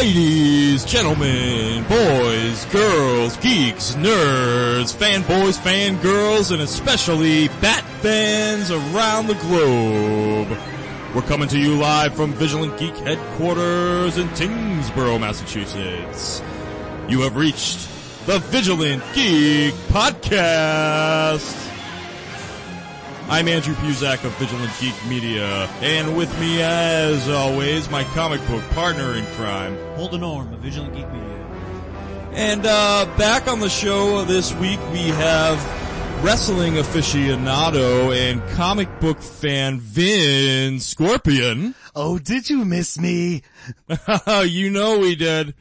Ladies, gentlemen, boys, girls, geeks, nerds, fanboys, fangirls, and especially Bat fans around the globe. We're coming to you live from Vigilant Geek headquarters in Tyngsboro, Massachusetts. You have reached the Vigilant Geek Podcast. I'm Andrew Puzak of Vigilant Geek Media, and with me, as always, my comic book partner in crime. Holden Orme of Vigilant Geek Media. And uh, back on the show this week, we have wrestling aficionado and comic book fan Vin Scorpion. Oh, did you miss me? you know we did.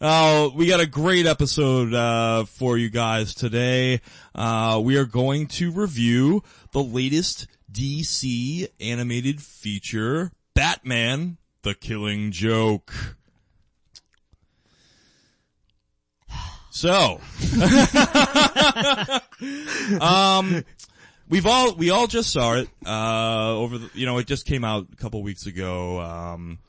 Uh, we got a great episode uh, for you guys today. Uh, we are going to review the latest DC animated feature, Batman: The Killing Joke. So, um, we've all we all just saw it uh, over the you know it just came out a couple weeks ago, um,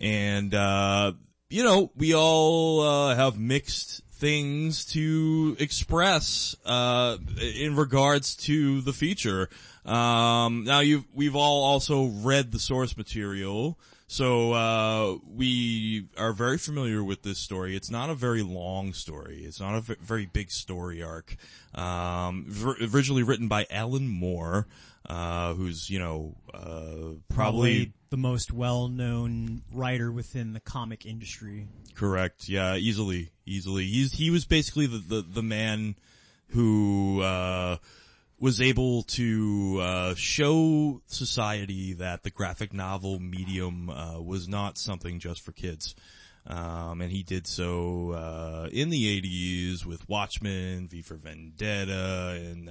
and uh, you know we all uh, have mixed things to express uh, in regards to the feature. Um, now you we've all also read the source material. So uh, we are very familiar with this story. It's not a very long story. It's not a very big story arc. Um, originally written by Alan Moore, uh, who's you know uh, probably, Probably the most well-known writer within the comic industry. correct. Yeah, easily, easily. He's he was basically the the, the man who uh, was able to uh, show society that the graphic novel medium uh, was not something just for kids. Um, and he did so uh, in the '80s with Watchmen, V for Vendetta, and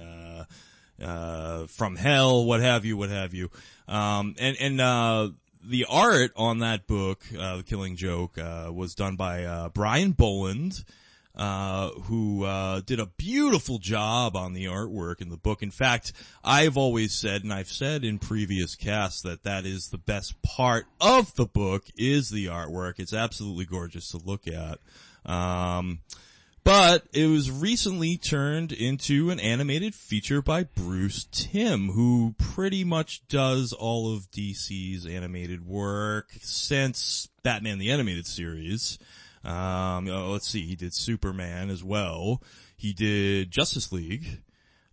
uh, From Hell, what have you, what have you. Um, and and uh, the art on that book, uh, The Killing Joke, uh, was done by uh, Brian Bolland uh, who uh, did a beautiful job on the artwork in the book. In fact, I've always said, and I've said in previous casts, that that is the best part of the book is the artwork. It's absolutely gorgeous to look at. Um, but it was recently turned into an animated feature by Bruce Timm, who pretty much does all of DC's animated work since Batman the Animated Series. Um, oh, let's see, he did Superman as well. He did Justice League.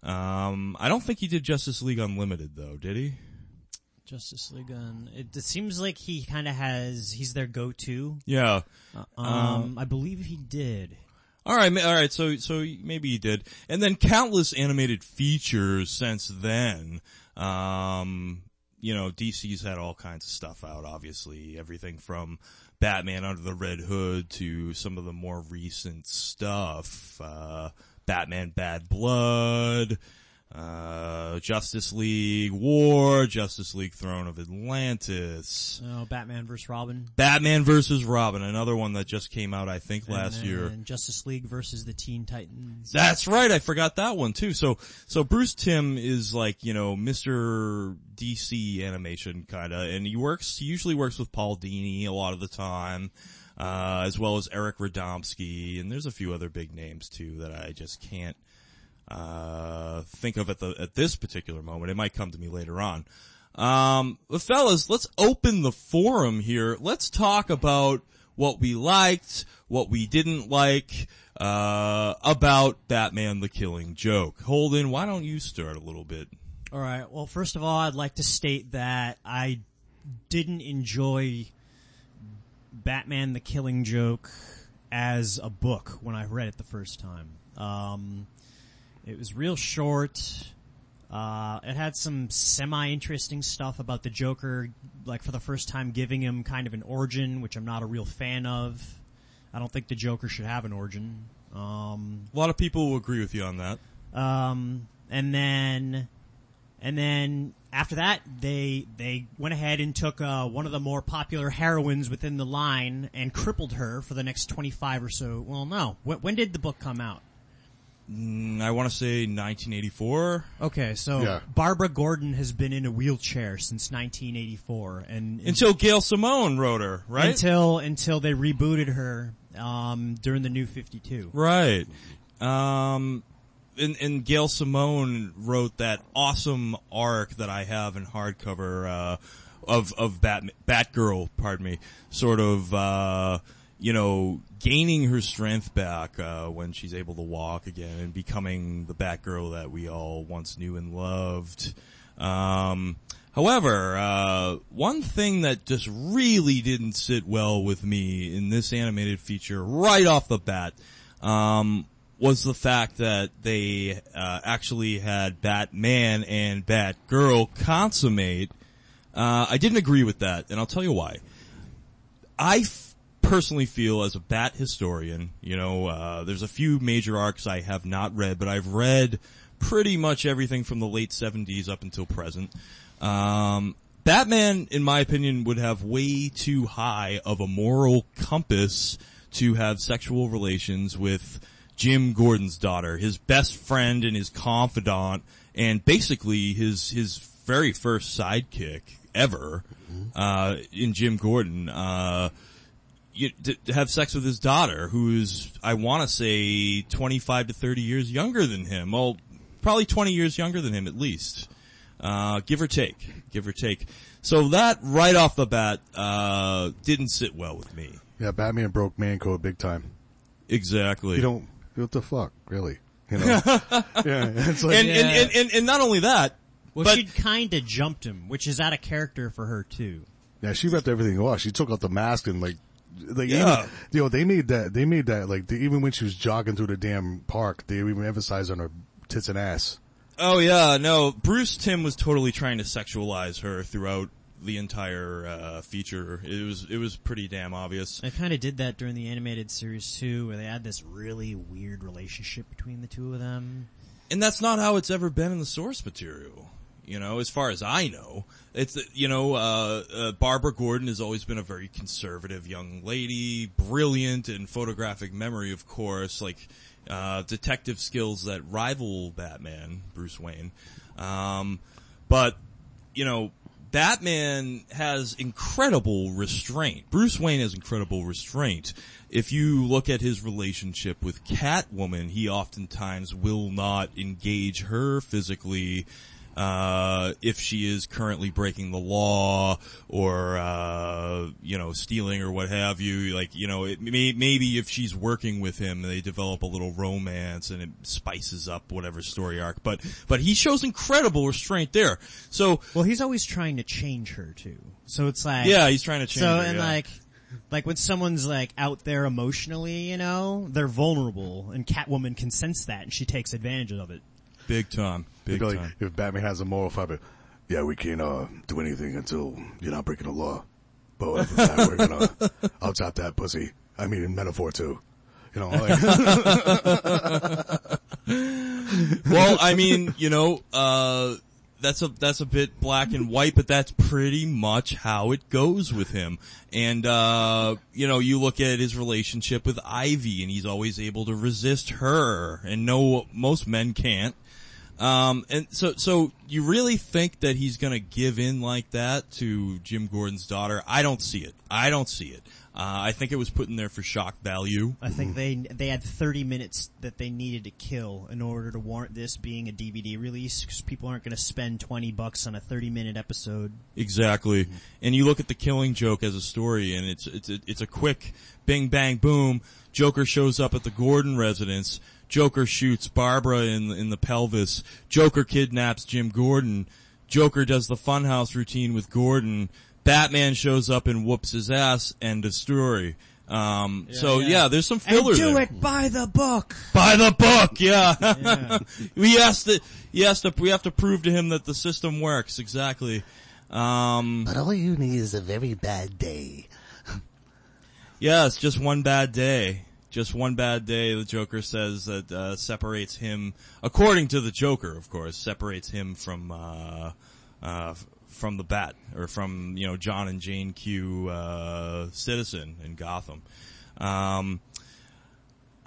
Um, I don't think he did Justice League Unlimited though, did he? Justice League. Um, it, it seems like he kind of has. He's their go-to. Yeah. Um, I believe he did. All right, all right. So, so maybe he did, and then countless animated features since then. Um, you know, DC's had all kinds of stuff out. Obviously, everything from Batman Under the Red Hood to some of the more recent stuff. Uh, Batman Bad Blood, uh, Justice League War, Justice League Throne of Atlantis, Oh, Batman vs Robin. Batman versus Robin, another one that just came out, I think, last and, year. And Justice League versus the Teen Titans. That's right. I forgot that one too. So, so Bruce Timm is like, you know, Mr. DC animation kinda, and he works, he usually works with Paul Dini a lot of the time, uh, as well as Eric Radomski, and there's a few other big names too that I just can't, uh, think of at the, at this particular moment. It might come to me later on. Um, but fellas, let's open the forum here. Let's talk about what we liked, what we didn't like, uh, about Batman the Killing Joke. Holden, why don't you start a little bit? All right. Well, first of all, I'd like to state that I didn't enjoy Batman: The Killing Joke as a book when I read it the first time. Um, it was real short. Uh, it had some semi-interesting stuff about the Joker, like for the first time giving him kind of an origin, which I'm not a real fan of. I don't think the Joker should have an origin. Um, A lot of people will agree with you on that. um, and then, and then after that, they they went ahead and took uh, one of the more popular heroines within the line and crippled her for the next twenty five or so. Well, no. When, when did the book come out? Mm, I want to say 1984. Okay, so Yeah. Barbara Gordon has been in a wheelchair since 1984, and Until Gail Simone wrote her, right? until until they rebooted her um, during the New 52. Right. Um, and, and Gail Simone wrote that awesome arc that I have in hardcover, uh, of, of Bat, Batgirl, pardon me, sort of, uh, you know, gaining her strength back, uh, when she's able to walk again and becoming the Batgirl that we all once knew and loved. Um, however, uh, one thing that just really didn't sit well with me in this animated feature right off the bat, um, was the fact that they uh, actually had Batman and Batgirl consummate. Uh, I didn't agree with that, and I'll tell you why. I f- personally feel as a Bat historian, you know, uh, there's a few major arcs I have not read, but I've read pretty much everything from the late 70s up until present. Um, Batman, in my opinion, would have way too high of a moral compass to have sexual relations with Jim Gordon's daughter, his best friend and his confidant, and basically his his very first sidekick ever uh, in Jim Gordon. Uh, you, to, to have sex with his daughter, who's I want to say twenty five to thirty years younger than him. Well, probably twenty years younger than him at least, uh, give or take, give or take. So that right off the bat uh, didn't sit well with me. Yeah, Batman broke man code big time. Exactly. You don't, what the fuck, really? You know? yeah, it's like, and, Yeah. and, and, and, and not only that, Well, but she kind of jumped him, which is out of character for her too. yeah, she ripped everything off. She took out the mask and like, like Yeah. even, you know, they made that, they made that, like, they, even when she was jogging through the damn park, they even emphasized on her tits and ass. Oh yeah, no. Bruce Timm was totally trying to sexualize her throughout the entire uh, feature. It was it was pretty damn obvious. They kind of did that during the animated series too, where they had this really weird relationship between the two of them. And that's not how it's ever been in the source material. You know, as far as I know, it's you know, uh, uh, Barbara Gordon has always been a very conservative young lady, brilliant in photographic memory, of course, like uh, detective skills that rival Batman, Bruce Wayne. Um, but you know, Batman has incredible restraint. Bruce Wayne has incredible restraint. If you look at his relationship with Catwoman, he oftentimes will not engage her physically uh, if she is currently breaking the law or uh, you know stealing or what have you. Like you know, it may, maybe if she's working with him, they develop a little romance and it spices up whatever story arc. But but he shows incredible restraint there. So Well, he's always trying to change her too. So it's like yeah, he's trying to change. So her, and yeah. like, like when someone's like out there emotionally, you know, they're vulnerable, and Catwoman can sense that, and she takes advantage of it. Big time, big time. like, if Batman has a moral fiber, yeah, we can't, uh, do anything until you're not breaking the law. But other than that, we're gonna, I'll tap that pussy. I mean, in metaphor too. You know, like, well, I mean, you know, uh, that's a that's a bit black and white, but that's pretty much how it goes with him. And uh, you know, you look at his relationship with Ivy, and he's always able to resist her, and no, most men can't. Um, and so, so you really think that he's gonna give in like that to Jim Gordon's daughter? I don't see it. I don't see it. Uh, I think it was put in there for shock value. I think they they had 30 minutes that they needed to kill in order to warrant this being a DVD release because people aren't going to spend 20 bucks on a 30 minute episode. Exactly. And you look at the Killing Joke as a story, and it's it's a, it's a quick bing bang boom. Joker shows up at the Gordon residence. Joker shoots Barbara in in the pelvis. Joker kidnaps Jim Gordon. Joker does the funhouse routine with Gordon. Batman shows up and whoops his ass. End of story. Um, so yeah. yeah, there's some filler and do there. it by the book. By the book, yeah. Yeah. we asked to, he has to, we have to prove to him that the system works, exactly. Um, But all you need is a very bad day. yeah, it's just one bad day. Just one bad day, the Joker says that, uh, separates him, according to the Joker, of course, separates him from, uh, uh, from the Bat, or from, you know, John and Jane Q, uh, Citizen in Gotham. Um,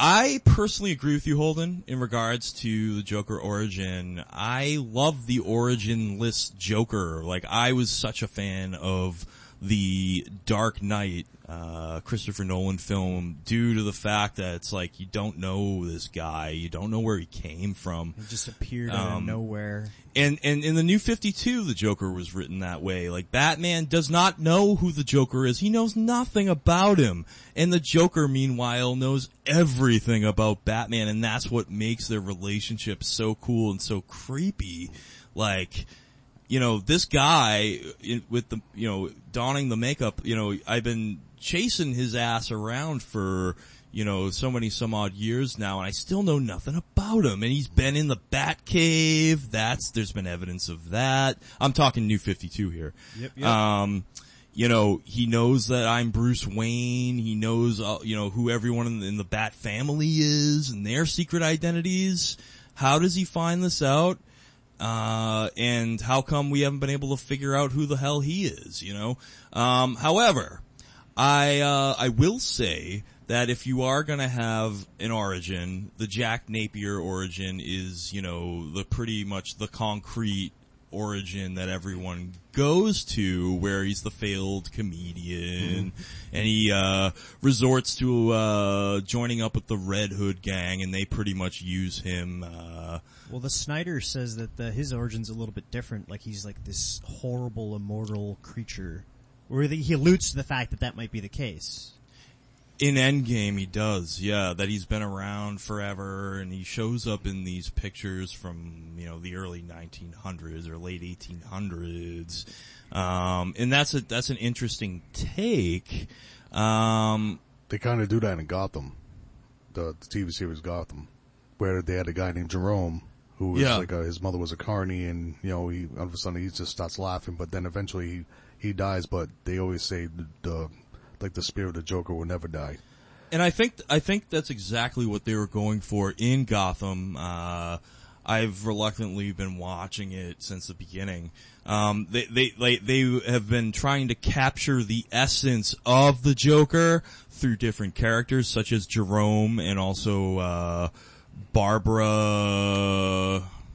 I personally agree with you, Holden, in regards to the Joker origin. I love the origin-less Joker. Like, I was such a fan of the Dark Knight, uh, Christopher Nolan film due to the fact that it's like, you don't know this guy, you don't know where he came from. It just appeared out of Um, nowhere. And, and in the new 52, the Joker was written that way. Like, Batman does not know who the Joker is. He knows nothing about him. And the Joker, meanwhile, knows everything about Batman, and that's what makes their relationship so cool and so creepy. Like, you know, this guy with the, you know, donning the makeup, you know, I've been chasing his ass around for, you know, so many some odd years now and I still know nothing about him. And he's been in the Bat Cave. That's, there's been evidence of that. I'm talking New 52 here. Yep, yep. Um, you know, he knows that I'm Bruce Wayne. He knows, uh, you know, who everyone in the, in the Bat family is and their secret identities. How does he find this out? Uh, and how come we haven't been able to figure out who the hell he is, you know? Um, however, I, uh, I will say that if you are gonna have an origin, the Jack Napier origin is, you know, the pretty much the concrete origin that everyone goes to where he's the failed comedian and he uh resorts to uh joining up with the Red Hood gang and they pretty much use him uh Well, the Snyder says that the, his origin's a little bit different. Like he's like this horrible, immortal creature. Where he alludes to the fact that that might be the case. In Endgame, he does, yeah, that he's been around forever, and he shows up in these pictures from, you know, the early 1900s or late 1800s. Um, and that's a, that's an interesting take. Um, They kind of do that in Gotham, the, the TV series Gotham, where they had a guy named Jerome who was Yeah. like a, his mother was a carney, and you know he all of a sudden he just starts laughing, but then eventually he he dies. But they always say the, the like the spirit of the Joker will never die. and I think I think that's exactly what they were going for in Gotham. Uh, I've reluctantly been watching it since the beginning. Um, they they like they have been trying to capture the essence of the Joker through different characters, such as Jerome and also uh, Barbara.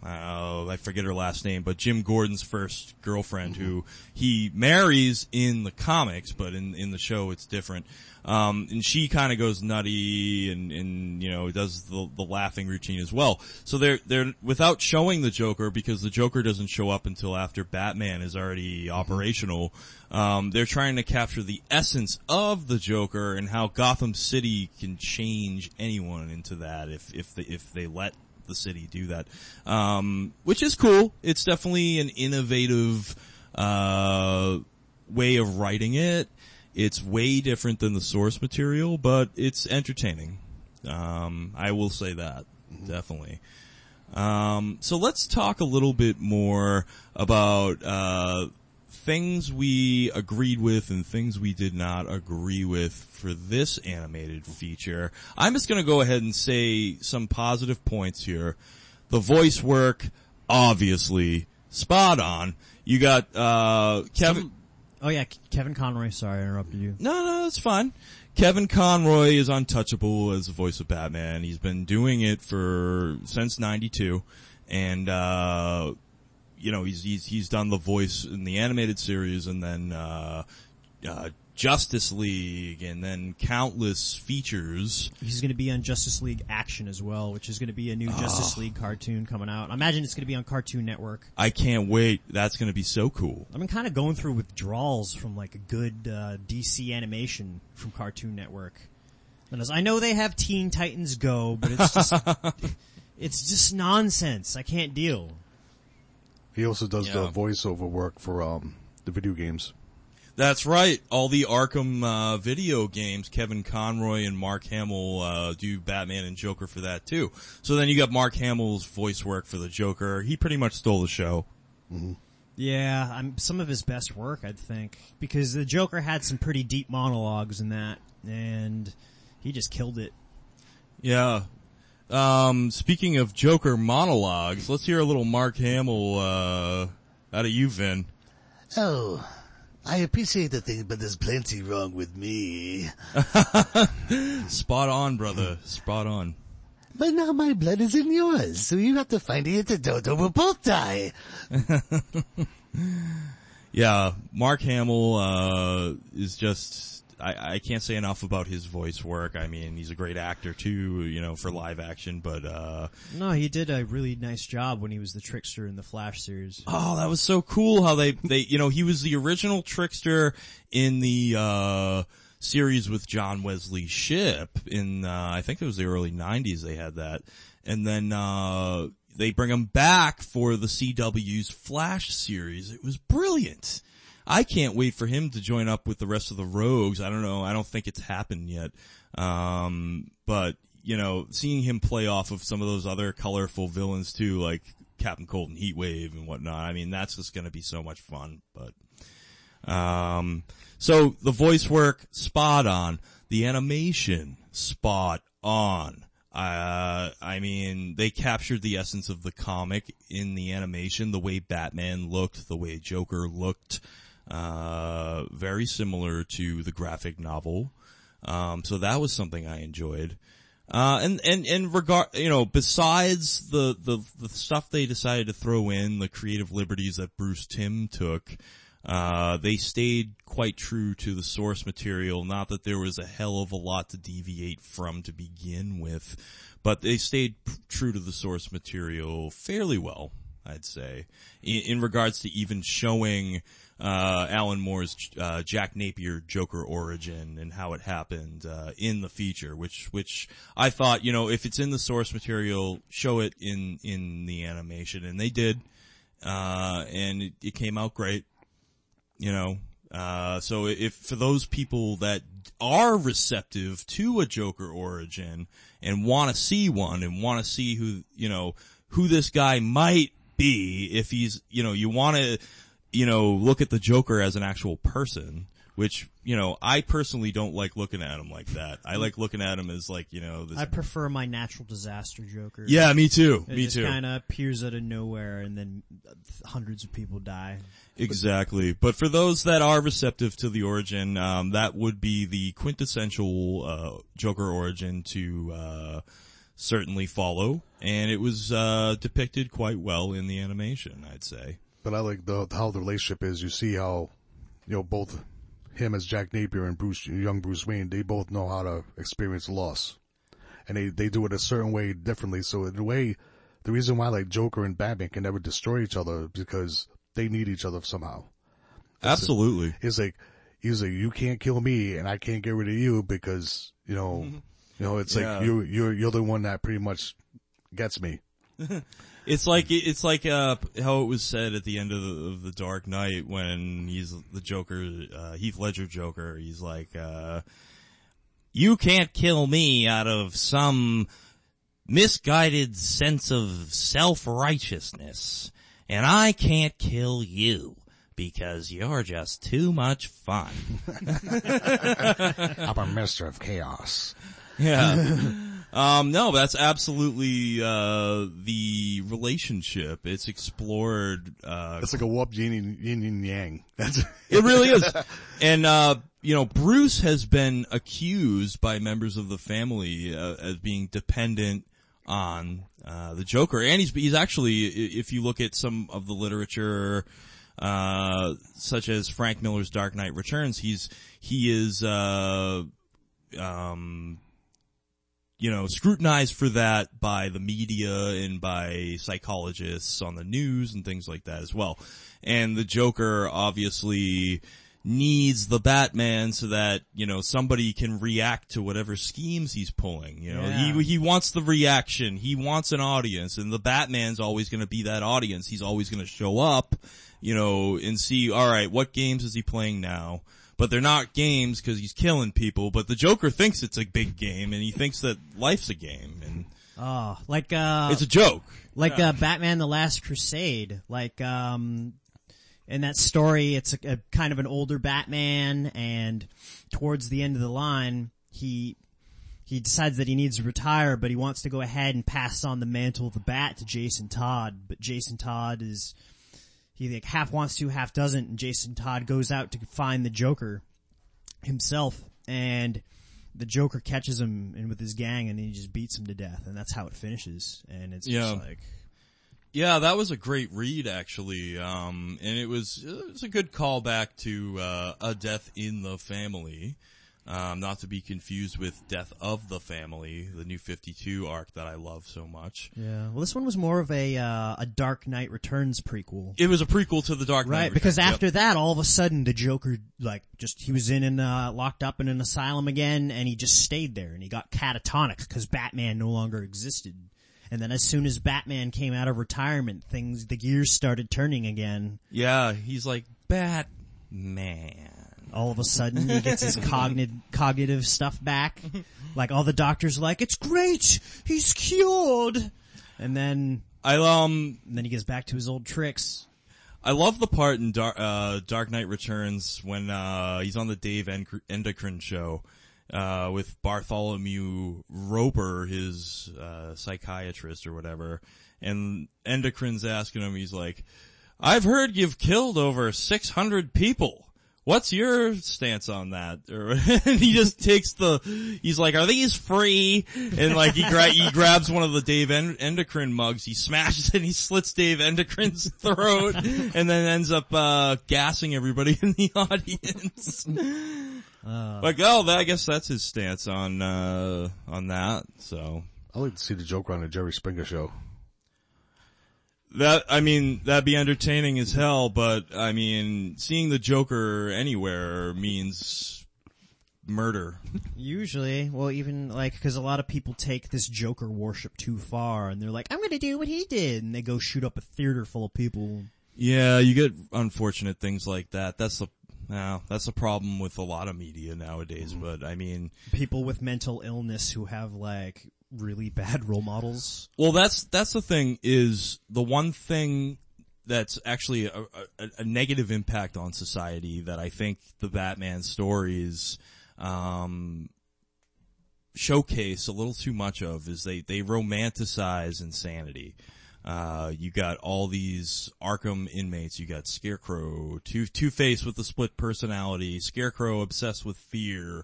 Uh, I forget her last name, but Jim Gordon's first girlfriend, who he marries in the comics, but in in the show it's different. Um, and she kind of goes nutty and, and, you know, does the, the laughing routine as well. So they're, they're, without showing the Joker, because the Joker doesn't show up until after Batman is already operational, um, they're trying to capture the essence of the Joker and how Gotham City can change anyone into that if, if they, if they let the city do that. Um, which is cool. It's definitely an innovative, uh, way of writing it. It's way different than the source material, but it's entertaining. Um, I will say that definitely. Um, so let's talk a little bit more about uh, things we agreed with and things we did not agree with for this animated feature. I'm just going to go ahead and say some positive points here. The voice work, obviously, spot on. You got uh, Kevin. Oh yeah, Kevin Conroy. Sorry, I interrupted you. No, no, that's fine. Kevin Conroy is untouchable as the voice of Batman. He's been doing it for since '92, and uh, you know he's he's he's done the voice in the animated series, and then uh, uh, Justice League, and then countless features. He's going to be on Justice League Action as well, which is going to be a new Justice League cartoon coming out. I imagine it's going to be on Cartoon Network. I can't wait. That's going to be so cool. I've been kind of going through withdrawals from like a good uh, DC animation from Cartoon Network. And I know they have Teen Titans Go, but it's just it's just nonsense. I can't deal. He also does the voiceover work for um the video games. That's right. All the Arkham uh, video games, Kevin Conroy and Mark Hamill uh, do Batman and Joker for that too. So then you got Mark Hamill's voice work for the Joker. He pretty much stole the show. Yeah, I'm, some of his best work, I'd think, because the Joker had some pretty deep monologues in that, and he just killed it. Yeah. Um, speaking of Joker monologues, let's hear a little Mark Hamill uh, out of you, Vin. Oh, I appreciate the thing, but there's plenty wrong with me. Spot on, brother. Spot on. But now my blood is in yours, so you have to find the antidote or we'll both die. Yeah, Mark Hamill, uh, is just, I, I can't say enough about his voice work. I mean, he's a great actor too, you know, for live action, but, uh, No, he did a really nice job when he was the trickster in the Flash series. Oh, that was so cool how they, they, you know, he was the original trickster in the, uh, series with John Wesley Shipp in, uh, I think it was the early nineties they had that. And then, uh, they bring him back for the CW's Flash series. It was brilliant. I can't wait for him to join up with the rest of the Rogues. I don't know. I don't think it's happened yet. Um, but you know, seeing him play off of some of those other colorful villains too, like Captain Cold and Heatwave and whatnot. I mean, that's just going to be so much fun. But um, so the voice work spot on, the animation spot on. Uh, I mean, they captured the essence of the comic in the animation, the way Batman looked, the way Joker looked, uh, very similar to the graphic novel. Um, so that was something I enjoyed. Uh, and, and, and regard, you know, besides the, the, the stuff they decided to throw in, the creative liberties that Bruce Timm took, uh, they stayed quite true to the source material. Not that there was a hell of a lot to deviate from to begin with, but they stayed p- true to the source material fairly well, I'd say, in, in regards to even showing, uh, Alan Moore's, uh, Jack Napier Joker origin and how it happened, uh, in the feature, which, which I thought, you know, if it's in the source material, show it in, in the animation, and they did, uh, and it, it came out great you know. Uh, so if for those people that are receptive to a joker origin and want to see one and want to see who you know who this guy might be if he's you know you want to you know look at the joker as an actual person which you know i personally don't like looking at him like that i like looking at him as like you know this I prefer my natural disaster Joker. yeah me too It me too kind of appears out of nowhere and then hundreds of people die. Exactly. But for those that are receptive to the origin, um, that would be the quintessential, uh, Joker origin to, uh, certainly follow. And it was, uh, depicted quite well in the animation, I'd say. But I like the how the relationship is. You see how, you know, both him as Jack Napier and Bruce, young Bruce Wayne, they both know how to experience loss, and they they do it a certain way differently. So in a way, the reason why like Joker and Batman can never destroy each other is because they need each other somehow. Absolutely. It's like he's like you can't kill me and I can't get rid of you because you know, mm-hmm. you know it's Yeah. like you you're you're the one that pretty much gets me. It's like it's like uh, how it was said at the end of the, of the Dark Knight when he's the Joker, uh, Heath Ledger Joker. He's like, uh, "You can't kill me out of some misguided sense of self righteousness, and I can't kill you." Because you're just too much fun. I'm a master of chaos. Yeah. um, no, that's absolutely, uh, the relationship. It's explored, uh, It's like a warp yin and, yin and yang. That's It really is. And, uh, you know, Bruce has been accused by members of the family, uh, as being dependent on, uh, the Joker. And he's, he's actually, if you look at some of the literature, uh, such as Frank Miller's Dark Knight Returns, he's, he is, uh, um, you know, scrutinized for that by the media and by psychologists on the news and things like that as well. And the Joker obviously needs the Batman so that, you know, somebody can react to whatever schemes he's pulling. You know, Yeah. he, he wants the reaction. He wants an audience and the Batman's always going to be that audience. He's always going to show up, you know, and see, all right, what games is he playing now? But they're not games because he's killing people. But the Joker thinks it's a big game, and he thinks that life's a game, and Oh, like, uh, it's a joke. like, uh, Batman the Last Crusade. Like, um, in that story, it's a, a kind of an older Batman and towards the end of the line, he, he decides that he needs to retire, but he wants to go ahead and pass on the mantle of the bat to Jason Todd. But Jason Todd is, he like half wants to, half doesn't, and Jason Todd goes out to find the Joker himself, and the Joker catches him and with his gang, and he just beats him to death, and that's how it finishes. And it's Yeah. just like, Yeah, that was a great read actually, um, and it was it was a good callback to uh, a death in the family, um, not to be confused with Death of the Family, the New Fifty Two arc that I love so much. yeah. Well, this one was more of a uh, a Dark Knight Returns prequel. It was a prequel to the Dark Knight, Right, because Returns. Yep. after that, all of a sudden, the Joker, like, just, he was in and, uh, locked up in an asylum again, and he just stayed there, and he got catatonic, because Batman no longer existed. And then as soon as Batman came out of retirement, things, the gears started turning again. yeah, he's like Batman. All of a sudden, he gets his cognitive, cognitive stuff back. Like, all the doctors are like, it's great! He's cured! And then, I um and then he gets back to his old tricks. I love the part in Dark, uh, Dark Knight Returns when uh, he's on the Dave En- Endochrine show uh, with Bartholomew Roper, his uh, psychiatrist or whatever, and Endochrine's asking him. He's like, "I've heard you've killed over six hundred people." What's your stance on that? And he just takes the, he's like, are these free? And like he, gra- he grabs one of the Dave en- Endochrine mugs, he smashes it and he slits Dave Endochrine's throat and then ends up, uh, gassing everybody in the audience. like, oh, that, I guess that's his stance on, uh, on that. So I like to see the Joker on the Jerry Springer show. That, I mean, that'd be entertaining as hell, but I mean, seeing the Joker anywhere means murder. Usually, well, even like because a lot of people take this Joker worship too far, and they're like, "I'm going to do what he did," and they go shoot up a theater full of people. Yeah, you get unfortunate things like that. That's the no, that's the problem with a lot of media nowadays. Mm-hmm. But I mean, People with mental illness who have like really bad role models. well, that's that's the thing is the one thing that's actually a, a, a negative impact on society that I think the Batman stories um, showcase a little too much of is they they romanticize insanity. Uh, you got all these Arkham inmates. You got Scarecrow, Two Two Face with the split personality, Scarecrow obsessed with fear,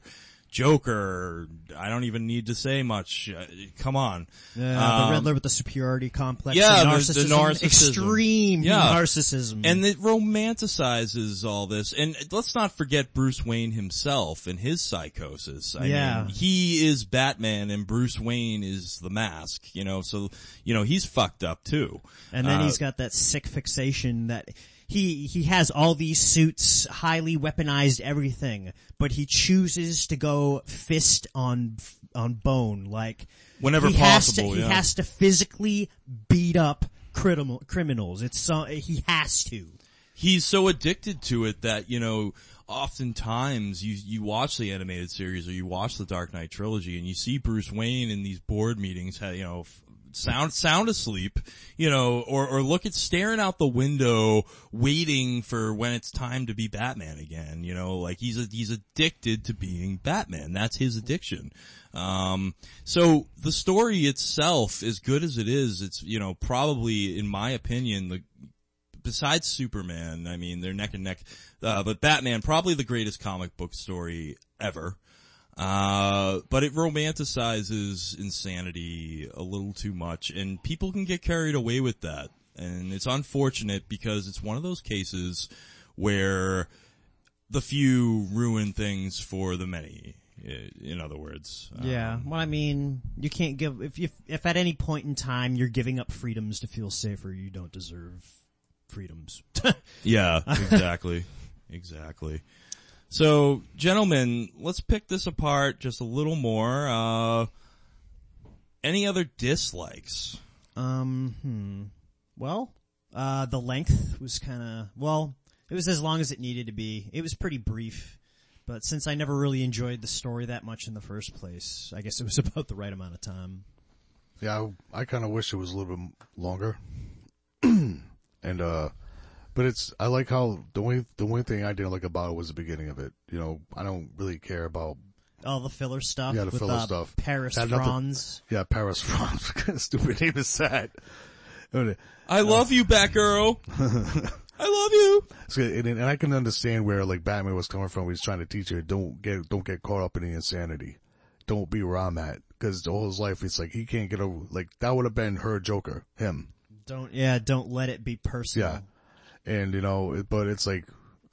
Joker. I don't even need to say much. Uh, come on. Yeah, Um, the Riddler with the superiority complex. yeah, the the- the narcissism, narcissism. extreme Yeah. narcissism, And it romanticizes all this. And let's not forget Bruce Wayne himself and his psychosis. I Yeah. mean, he is Batman and Bruce Wayne is the mask, you know, so, you know, he's fucked up too. And then Uh, he's got that sick fixation that he he has all these suits, highly weaponized everything, but he chooses to go fist on on bone, like Whenever he has possible, to, yeah. He has to physically beat up criminal criminals. It's so he has to. he's so addicted to it that you know oftentimes you you watch the animated series or you watch the Dark Knight trilogy and you see Bruce Wayne in these board meetings you know sound sound asleep you know or or look at staring out the window waiting for when it's time to be Batman again you know like he's a, he's addicted to being Batman that's his addiction um so the story itself as good as it is it's you know probably in my opinion the besides Superman, I mean, they're neck and neck. Uh, but Batman, probably the greatest comic book story ever. Uh, but it romanticizes insanity a little too much and people can get carried away with that. And it's unfortunate because it's one of those cases where the few ruin things for the many. In other words. Um, Yeah. Well, I mean, you can't give if if if at any point in time you're giving up freedoms to feel safer, you don't deserve freedoms. Yeah, exactly. exactly. So, gentlemen, let's pick this apart just a little more. Uh, any other dislikes? Um, hmm. Well, uh, the length was kind of, well, it was as long as it needed to be. It was pretty brief, but since I never really enjoyed the story that much in the first place, I guess it was about the right amount of time. Yeah, I, I kind of wish it was a little bit longer. and uh, but it's I like how the only the only thing I didn't like about it was the beginning of it. You know, I don't really care about All the filler stuff Yeah, the with filler uh, stuff. Paris Had nothing- Franz. yeah Paris France. Stupid name is that. I love you, Batgirl. I love you. So, and, and I can understand where like Batman was coming from. He's trying to teach her don't get don't get caught up in the insanity. Don't be where I'm at because all his life it's like he can't get over. Like that would have been her Joker, him. Don't yeah, don't let it be personal. Yeah. And you know, it- but it's like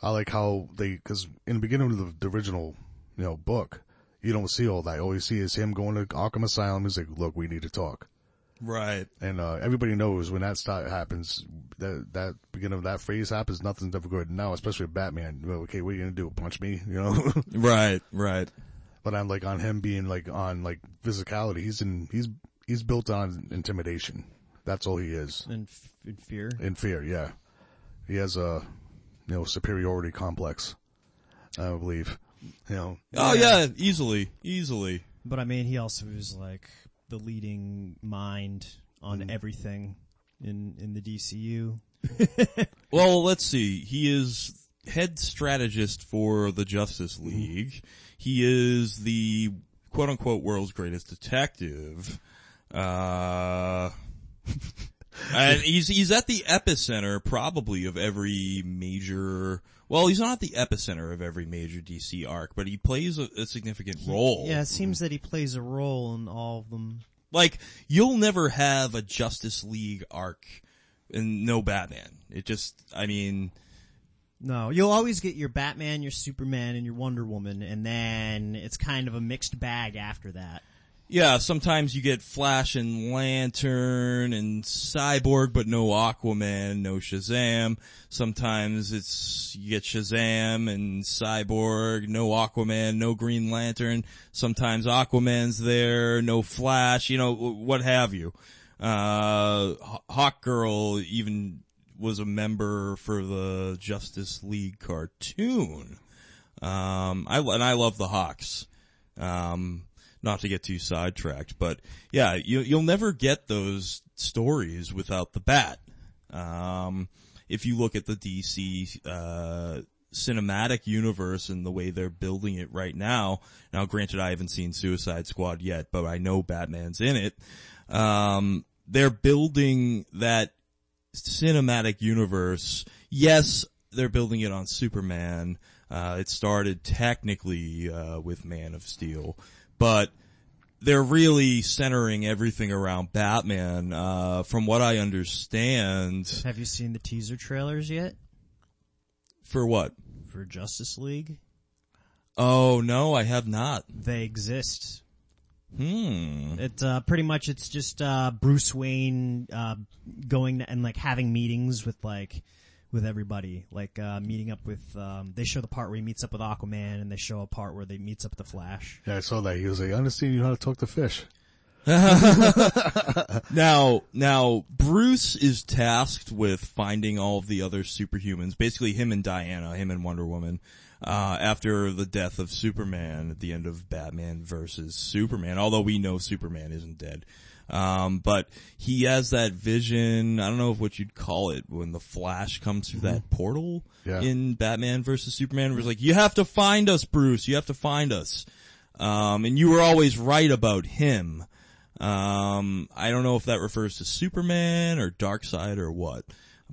I like how they because in the beginning of the, the original you know book, you don't see all that. All you see is him going to Arkham Asylum. He's like, look, we need to talk. Right. And uh, everybody knows when that start happens, that that beginning of that phrase happens, nothing's ever good. Now, especially with Batman, well, okay, what are you gonna do? Punch me? You know? Right. Right. but I'm like on him being like on like physicality. He's in he's he's built on intimidation. That's all he is. And, f- and fear. In fear, yeah. He has a you know superiority complex. I believe. You know. Oh yeah, easily, easily. But I mean, he also is like the leading mind on Mm-hmm. everything in in the DCU. Well, let's see. He is head strategist for the Justice League. He is the quote unquote world's greatest detective. Uh, and he's, he's at the epicenter probably of every major, well, he's not at the epicenter of every major DC arc, but he plays a, a significant role. Yeah, it seems that he plays a role in all of them. Like, you'll never have a Justice League arc and no Batman. It just, I mean, No, you'll always get your Batman, your Superman, and your Wonder Woman, and then it's kind of a mixed bag after that. Yeah, sometimes you get Flash and Lantern and Cyborg, but no Aquaman, no Shazam. Sometimes it's, you get Shazam and Cyborg, no Aquaman, no Green Lantern. Sometimes Aquaman's there, no Flash, you know, what have you. Uh, Hawk Girl even was a member for the Justice League cartoon. Um, I, and I love the Hawks. Um, not to get too sidetracked, but yeah, you, you'll never get those stories without the bat. Um, if you look at the DC, uh, cinematic universe and the way they're building it right now. Now, granted, I haven't seen Suicide Squad yet, but I know Batman's in it. Um, they're building that cinematic universe. Yes, they're building it on Superman. Uh, it started technically, uh, with Man of Steel, but they're really centering everything around Batman. Uh, from what I understand, Have you seen the teaser trailers yet for what? for Justice League? Oh no, I have not. They exist. Hmm. It uh, pretty much it's just uh, Bruce Wayne uh, going and like having meetings with like with everybody, like uh, meeting up with. Um, they show the part where he meets up with Aquaman, and they show a part where they meets up with the Flash. Yeah, I saw that. He was like, I understand you know how to talk to fish. Now, now, Bruce is tasked with finding all of the other superhumans, basically him and Diana, him and Wonder Woman, uh, after the death of Superman at the end of Batman versus Superman, although we know Superman isn't dead. Um, but he has that vision, I don't know if what you'd call it, when the Flash comes through that portal Yeah. in Batman versus Superman, where it's like, you have to find us, Bruce, you have to find us. Um, and you were always right about him. Um, I don't know if that refers to Superman or Darkseid or what,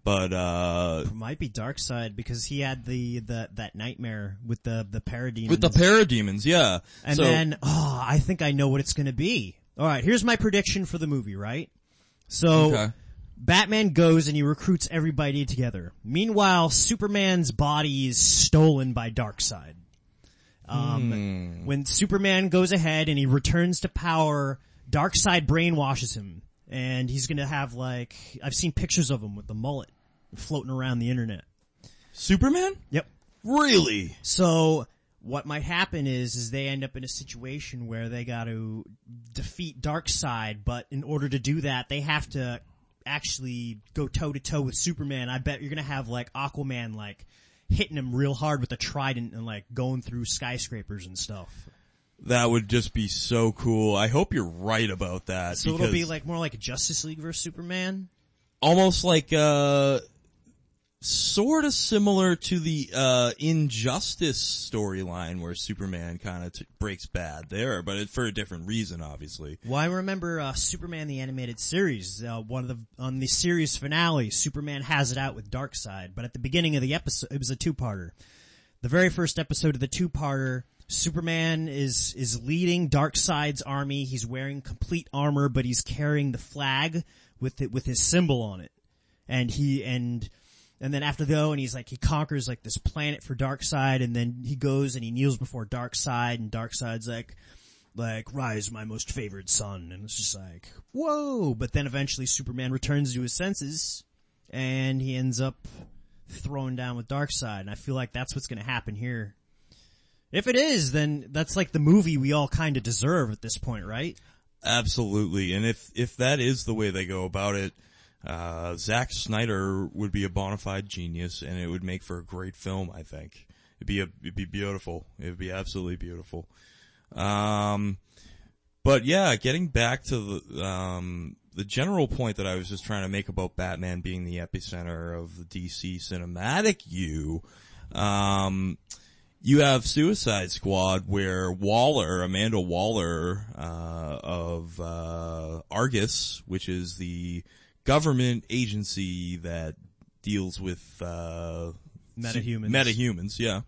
but uh, It might be Darkseid because he had the, the that nightmare with the the parademons. with the parademons, yeah. And so, then, oh, I think I know what it's gonna be. Alright, here's my prediction for the movie, right? So, Okay. Batman goes and he recruits everybody together. Meanwhile, Superman's body is stolen by Darkseid. Um, Hmm. when Superman goes ahead and he returns to power, Darkseid brainwashes him. And he's gonna have like, I've seen pictures of him with the mullet floating around the internet. Superman? Yep. Really? So what might happen is is they end up in a situation where they got to defeat Darkseid, but in order to do that, they have to actually go toe to toe with Superman. I bet you're gonna have like Aquaman like hitting him real hard with a trident and like going through skyscrapers and stuff. That would just be so cool. I hope you're right about that. So it'll be like more like Justice League versus Superman. almost like uh sort of similar to the uh, Injustice storyline where Superman kind of t- breaks bad there, but it, for a different reason, obviously. Well, I remember uh, Superman the animated series. Uh, one of the on the series finale, Superman has it out with Darkseid. But at the beginning of the episode, it was a two-parter. The very first episode of the two-parter, Superman is is leading Darkseid's army. He's wearing complete armor, but he's carrying the flag with it with his symbol on it. And he and and then after though, and he's like, he conquers like this planet for Darkseid, and then he goes and he kneels before Darkseid, and Darkseid's like, like, rise my most favored son, and it's just like, whoa! But then eventually Superman returns to his senses, and he ends up thrown down with Darkseid, and I feel like that's what's gonna happen here. If it is, then that's like the movie we all kind of deserve at this point, right? Absolutely, and if if that is the way they go about it, uh, Zack Snyder would be a bona fide genius, and it would make for a great film. I think it'd be a, it'd be beautiful. It'd be absolutely beautiful. Um, but yeah, getting back to the um the general point that I was just trying to make about Batman being the epicenter of the DC cinematic U. Um, you have Suicide Squad where Waller, Amanda Waller, uh, of, uh, Argus, which is the government agency that deals with, uh, Metahumans. Metahumans, yeah.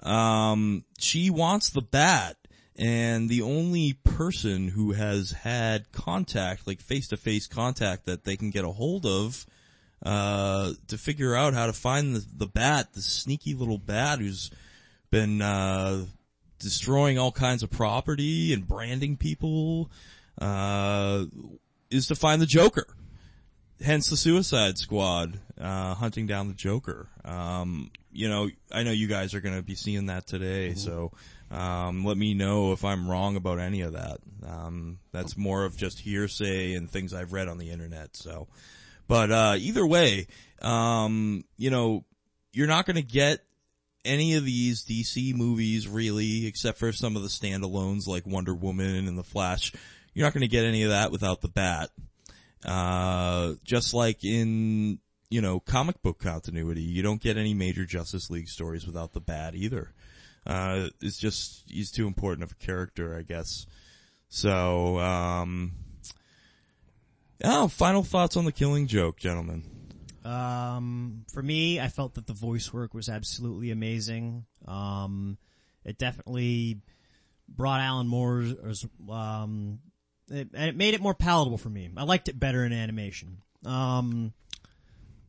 Um, she wants the bat and the only person who has had contact, like face to face contact that they can get a hold of, uh, to figure out how to find the, the bat, the sneaky little bat who's been, uh, destroying all kinds of property and branding people, uh, is to find the Joker. Hence the Suicide Squad, uh, hunting down the Joker. Um, you know, I know you guys are gonna be seeing that today, so, um, let me know if I'm wrong about any of that. Um, that's more of just hearsay and things I've read on the internet, so. But, uh, either way, um, you know, you're not gonna get any of these DC movies really, except for some of the standalones like Wonder Woman and The Flash. You're not gonna get any of that without the bat. Uh, just like in, you know, comic book continuity, you don't get any major Justice League stories without the bat either. Uh, it's just, he's too important of a character, I guess. So, um, oh, final thoughts on the killing joke, gentlemen. Um, for me, I felt that the voice work was absolutely amazing. Um, it definitely brought Alan Moore's, um, it, and it made it more palatable for me. I liked it better in animation. Um,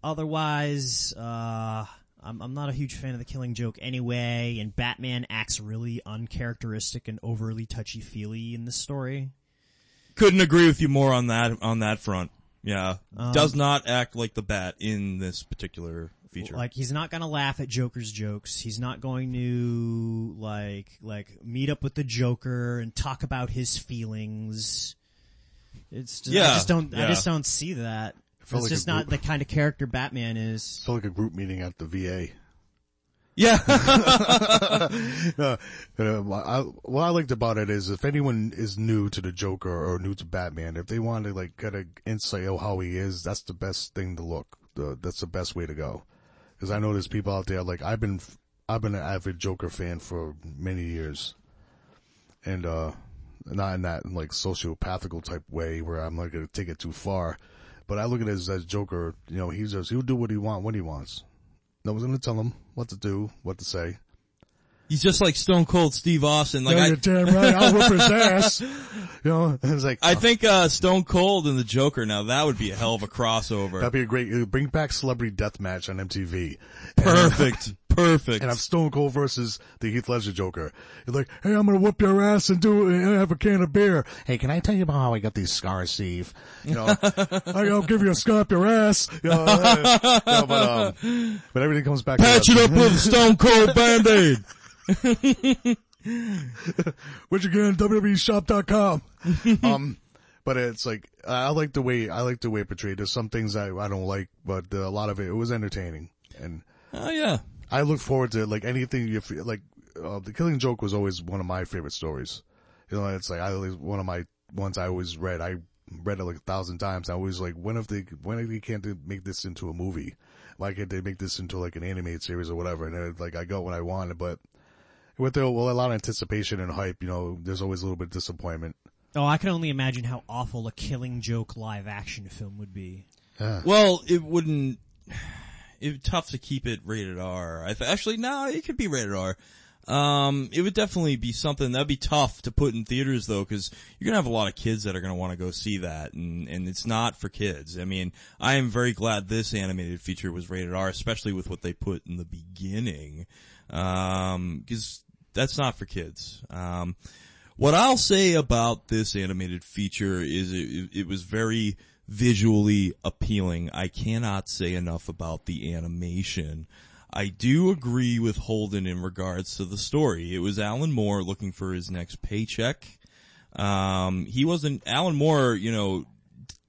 otherwise, uh, I'm, I'm not a huge fan of the Killing Joke anyway, and Batman acts really uncharacteristic and overly touchy-feely in this story. Couldn't agree with you more on that, on that front. Yeah. Does not act like the bat in this particular feature. Like he's not gonna laugh at Joker's jokes. He's not going to like like meet up with the Joker and talk about his feelings. It's just, I just don't I just don't see that. It's like just not the kind of character Batman is. Felt like a group meeting at the VA. yeah. Uh, uh, I, what I liked about it is if anyone is new to the Joker or new to Batman, if they want to like get an insight of how he is, that's the best thing to look. The, that's the best way to go. Cause I know there's people out there, like I've been, I've been an avid Joker fan for many years. And, uh, not in that like sociopathical type way where I'm not gonna take it too far. But I look at it as, as Joker, you know, he's just, he'll do what he want when he wants. No one's gonna tell him what to do, what to say. He's just like Stone Cold Steve Austin. Like Yeah, I, you're damn right. I'll whip his ass. You know, and it's like I think, uh, Stone Cold and the Joker now, that would be a hell of a crossover. that'd be a great. uh, Bring back Celebrity death match on MTV. Perfect. Perfect. And have Stone Cold versus the Heath Ledger Joker. You're like, hey, I'm gonna whoop your ass and do and have a can of beer. Hey, can I tell you about how I got these scars, Steve? You know, I'll give you a scar up your ass. You know, uh, you know, but um, but everything comes back. Patch it up with Stone Cold Band-Aid. Which again, WWEshop.com. um, but it's like, I like the way, I like the way it portrayed. There's some things I, I don't like, but uh, a lot of it, it was entertaining. And Oh yeah. I look forward to like anything you feel like, uh, the Killing Joke was always one of my favorite stories. You know, it's like, I always, one of my ones I always read. I, read it like a thousand times. I was like, when if they, when if they can't make this into a movie? Why can't they make this into like an animated series or whatever? And like I got what I wanted, but with the, well, a lot of anticipation and hype, you know, there's always a little bit of disappointment. Oh, I can only imagine how awful a Killing Joke live action film would be. Well, it wouldn't. It's tough to keep it rated R. I th- actually no, it could be rated R. Um, it would definitely be something that'd be tough to put in theaters though, because you're gonna have a lot of kids that are gonna want to go see that, and and it's not for kids. I mean, I am very glad this animated feature was rated R, especially with what they put in the beginning, um, because that's not for kids. Um, what I'll say about this animated feature is it, it was very visually appealing. I cannot say enough about the animation. I do agree with Holden in regards to the story. It was Alan Moore looking for his next paycheck. Um, he wasn't, Alan Moore, you know,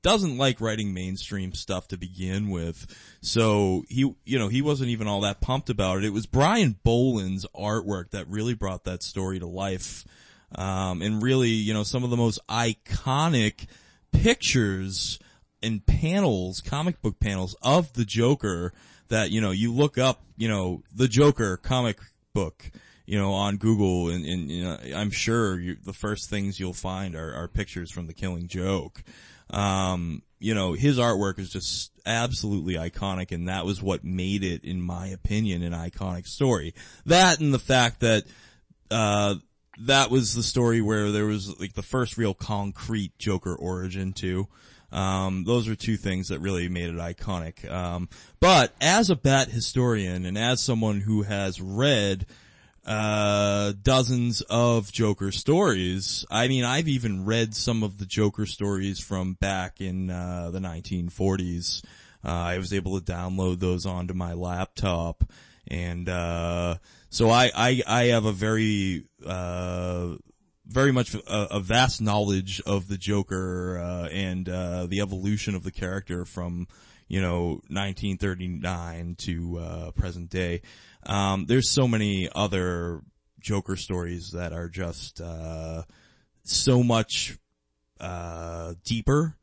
doesn't like writing mainstream stuff to begin with. So he, you know, he wasn't even all that pumped about it. It was Brian Bolland's artwork that really brought that story to life. Um, and really, you know, some of the most iconic pictures and panels, comic book panels of the Joker that, you know, you look up, you know, the Joker comic book, you know, on Google and, and you know, I'm sure you, the first things you'll find are, are pictures from the Killing Joke. Um, you know, his artwork is just absolutely iconic and that was what made it, in my opinion, an iconic story. That and the fact that, uh, that was the story where there was like the first real concrete Joker origin too. Um, those are two things that really made it iconic. Um, but as a bat historian and as someone who has read uh, dozens of Joker stories. I mean, I've even read some of the Joker stories from back in uh, the 1940s. Uh, I was able to download those onto my laptop, and uh, so I, I I have a very uh, very much a, a vast knowledge of the Joker uh, and uh, the evolution of the character from you know 1939 to uh, present day. Um, there's so many other Joker stories that are just uh, so much uh, deeper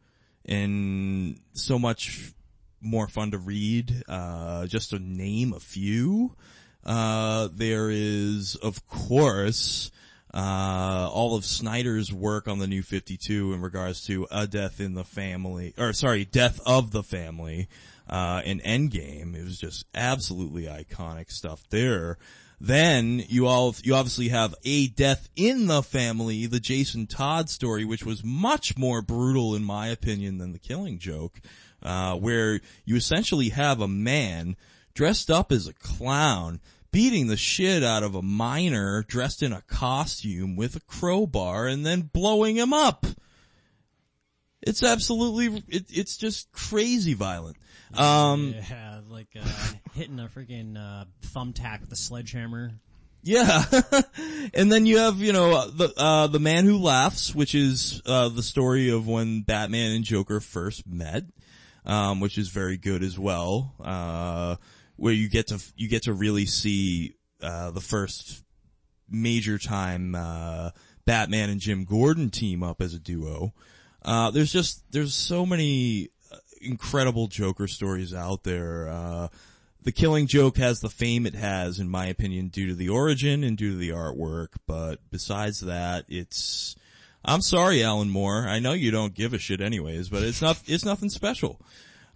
and so much more fun to read. Uh, just to name a few, uh, there is of course uh, all of Snyder's work on the New 52 in regards to a death in the family, or sorry, death of the family, uh, in Endgame. It was just absolutely iconic stuff there. Then you all, you obviously have a death in the family, the Jason Todd story, which was much more brutal in my opinion than the killing joke, uh, where you essentially have a man dressed up as a clown beating the shit out of a miner dressed in a costume with a crowbar and then blowing him up. It's absolutely, it, it's just crazy violent. Um, Yeah, like uh, hitting a freaking uh, thumbtack with a sledgehammer. Yeah. and then you have, you know, the, uh, the man who laughs, which is, uh, the story of when Batman and Joker first met, um, which is very good as well, uh, where you get to, you get to really see, uh, the first major time, uh, Batman and Jim Gordon team up as a duo. Uh, there's just, there's so many uh, incredible Joker stories out there, uh, the Killing Joke has the fame it has, in my opinion, due to the origin and due to the artwork. But besides that, it's. I'm sorry, Alan Moore. I know you don't give a shit, anyways, but it's not. It's nothing special.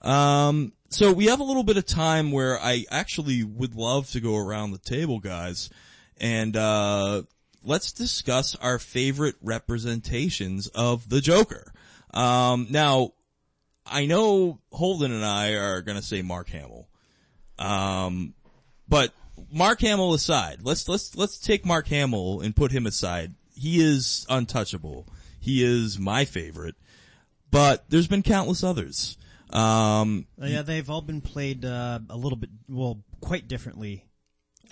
Um, so we have a little bit of time where I actually would love to go around the table, guys, and uh, let's discuss our favorite representations of the Joker. Um, now, I know Holden and I are going to say Mark Hamill. Um, but Mark Hamill aside, let's let's let's take Mark Hamill and put him aside. He is untouchable. He is my favorite. But there's been countless others. Um, Uh, yeah, they've all been played uh, a little bit, well, quite differently.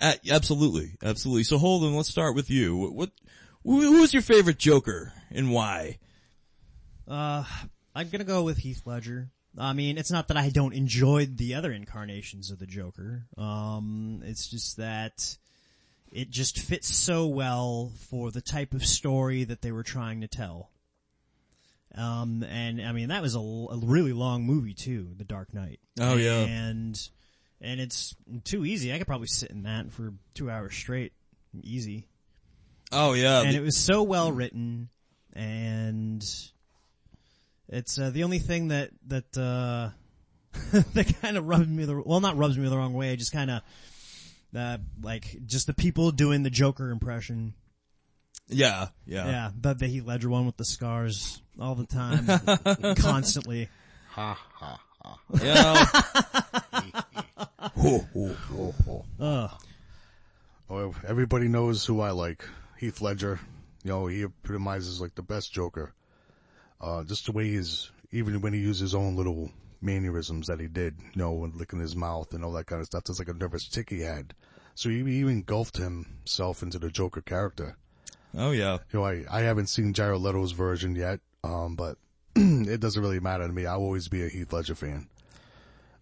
a- absolutely, absolutely. So Holden, let's start with you. What, what who, who's your favorite Joker and why? Uh, I'm gonna go with Heath Ledger. I mean, it's not that I don't enjoy the other incarnations of the Joker. Um, it's just that it just fits so well for the type of story that they were trying to tell. Um, and I mean that was a, a really long movie too, The Dark Knight. Oh, yeah. and and it's too easy. I could probably sit in that for two hours straight, easy. Oh yeah. and it was so well written, and it's uh, the only thing that that uh, that kind of rubs me the well, not rubs me the wrong way, I just kind of uh, like just the people doing the Joker impression. yeah, yeah. Yeah, the, the Heath Ledger one with the scars all the time, constantly. Ha ha ha. You know, Ugh. Well, everybody knows who I like. Heath Ledger. You know, he epitomizes like the best Joker. Uh, just the way he's, even when he used his own little mannerisms that he did, you know, when licking his mouth and all that kind of stuff. That's like a nervous tick he had. So he even engulfed himself into the Joker character. oh yeah. You know, I, I haven't seen Jared Leto's version yet, um, but it doesn't really matter to me. I'll always be a Heath Ledger fan.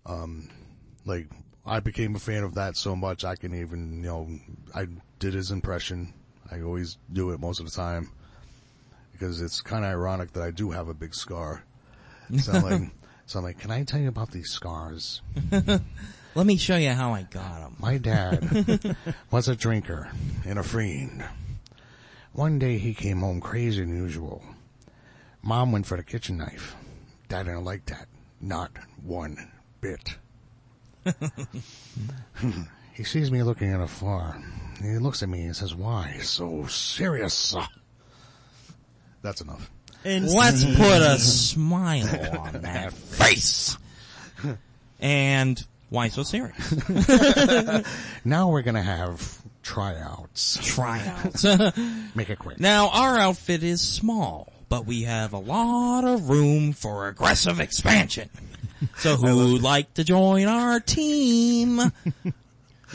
Um, like, I became a fan of that so much I can even, you know, I did his impression. I always do it most of the time. Because it's kind of ironic that I do have a big scar. So I'm like, so I'm like, can I tell you about these scars? Let me show you how I got them. My dad was a drinker and a fiend. One day he came home crazy than usual. Mom went for the kitchen knife. Dad didn't like that. Not one bit. he sees me looking at a floor. He looks at me and says, why so serious? That's enough. Let's put a smile on that face. And why so serious? Now we're gonna have tryouts. Tryouts. Make it quick. now our outfit is small, but we have a lot of room for aggressive expansion. So who'd like to join our team?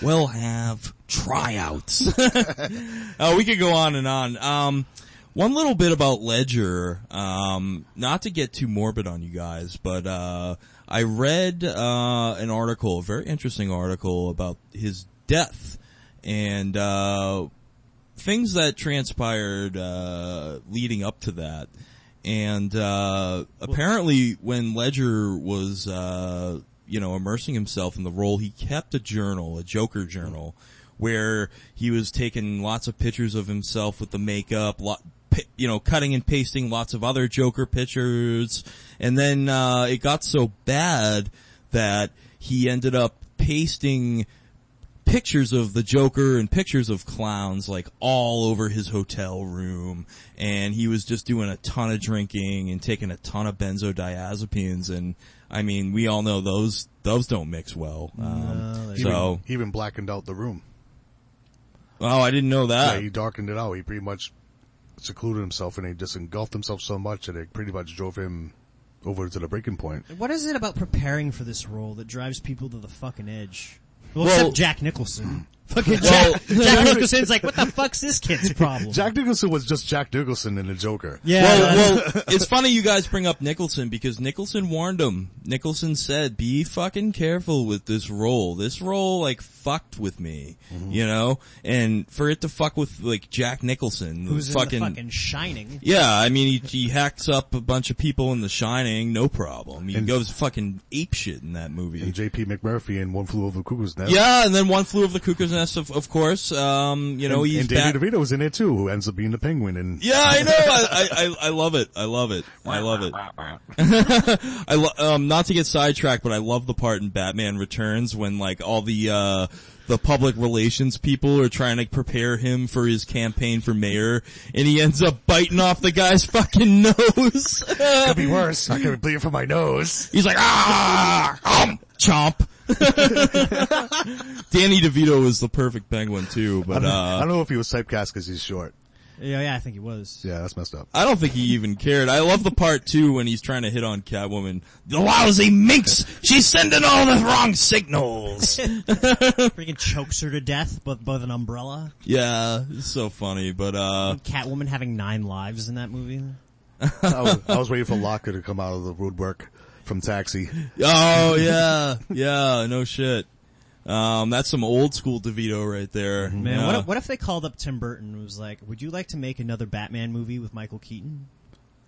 we'll have tryouts. uh, we could go on and on. Um, one little bit about Ledger, um, not to get too morbid on you guys, but, uh, I read, uh, an article, a very interesting article about his death and, uh, things that transpired, uh, leading up to that. And, uh, apparently when Ledger was, uh, you know, immersing himself in the role, he kept a journal, a Joker journal, where he was taking lots of pictures of himself with the makeup, lot, you know, cutting and pasting lots of other Joker pictures, and then uh, it got so bad that he ended up pasting pictures of the Joker and pictures of clowns like all over his hotel room and he was just doing a ton of drinking and taking a ton of benzodiazepines and I mean we all know those those don't mix well um, they so He even blackened out the room. oh I didn't know Yeah, that he darkened it out. He pretty much secluded himself and he just engulfed himself so much that it pretty much drove him over to the breaking point. What is it about preparing for this role that drives people to the fucking edge? Well, Well- except Jack Nicholson. Fucking Well- Jack, Jack Nicholson's like, what the fuck's this kid's problem? Jack Nicholson was just Jack Nicholson in the Joker. yeah, Well, well, it's funny you guys bring up Nicholson because Nicholson warned him. Nicholson said, "Be fucking careful with this role. This role like fucked with me, Mm-hmm. you know." And for it to fuck with like Jack Nicholson, who's fucking, in the fucking Shining. yeah. I mean, he, he hacks up a bunch of people in The Shining, no problem. He And- goes fucking ape shit in that movie. And J.P. McMurphy in One Flew Over the Cuckoo's Nest. yeah, and then one flew over the cuckoo's nest, of, of course. Um, you know, and, he's and Danny DeVito was in it too, who ends up being the penguin. And Yeah, I know. I, I, I, love it. I love it. I love it. I lo- um, not to get sidetracked, but I love the part in Batman Returns when like all the, uh, the public relations people are trying to prepare him for his campaign for mayor, and he ends up biting off the guy's fucking nose. could be worse. I could bleed from my nose. He's like, ah, um, chomp. Danny DeVito is the perfect penguin too, but I uh, don't know if he was typecast because he's short. Yeah, yeah, I think he was. Yeah, that's messed up. I don't think he even cared. I love the part too when he's trying to hit on Catwoman. The lousy minx! She's sending all the wrong signals! Freaking chokes her to death, but with an umbrella. yeah, it's so funny, but uh, Catwoman having nine lives in that movie. I, was, I was waiting for Locker to come out of the woodwork from Taxi. oh yeah, yeah, no shit. Um, that's some old school DeVito right there. Man, Yeah. what, if, what if they called up Tim Burton and was like, would you like to make another Batman movie with Michael Keaton?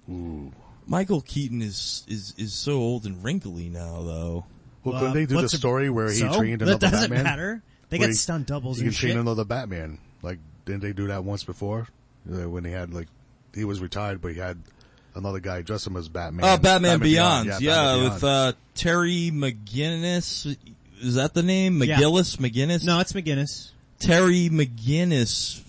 Ooh. Michael Keaton is is is so old and wrinkly now, though. Well, Well, couldn't they do the what's a- story where he so? trained that another doesn't Batman? matter. They Where got he- stunt doubles He and can train shit. another Batman. Like, didn't they do that once before? Uh, when he had like, he was retired, but he had another guy dress him as Batman. Oh, Batman, Beyond. Yeah, Yeah, Batman with Beyond. uh Terry McGinnis. Is that the name? Yeah. McGillis? McGinnis? No, it's McGinnis. Terry McGinnis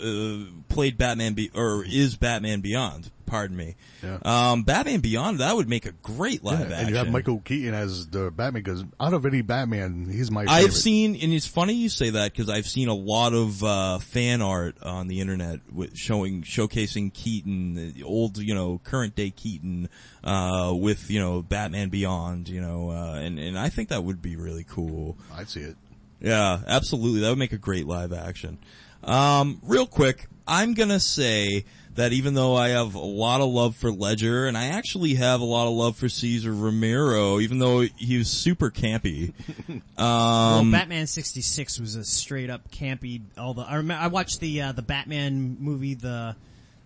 uh, played Batman Be- or is Batman Beyond. Pardon me. Yeah. Um, Batman Beyond that would make a great live Yeah, action. and you have Michael Keaton as the Batman because out of any Batman, he's my favorite. I've seen, and it's funny you say that because I've seen a lot of uh, fan art on the internet with showing showcasing Keaton, the old, you know, current day Keaton, uh, with you know Batman Beyond, you know, uh, and and I think that would be really cool. I'd see it. Yeah, absolutely. That would make a great live action. Um, real quick, I'm gonna say that even though I have a lot of love for Ledger, and I actually have a lot of love for Cesar Romero, even though he was super campy. well, Um, Batman sixty six was a straight up campy. All the I remember I watched the uh, the Batman movie the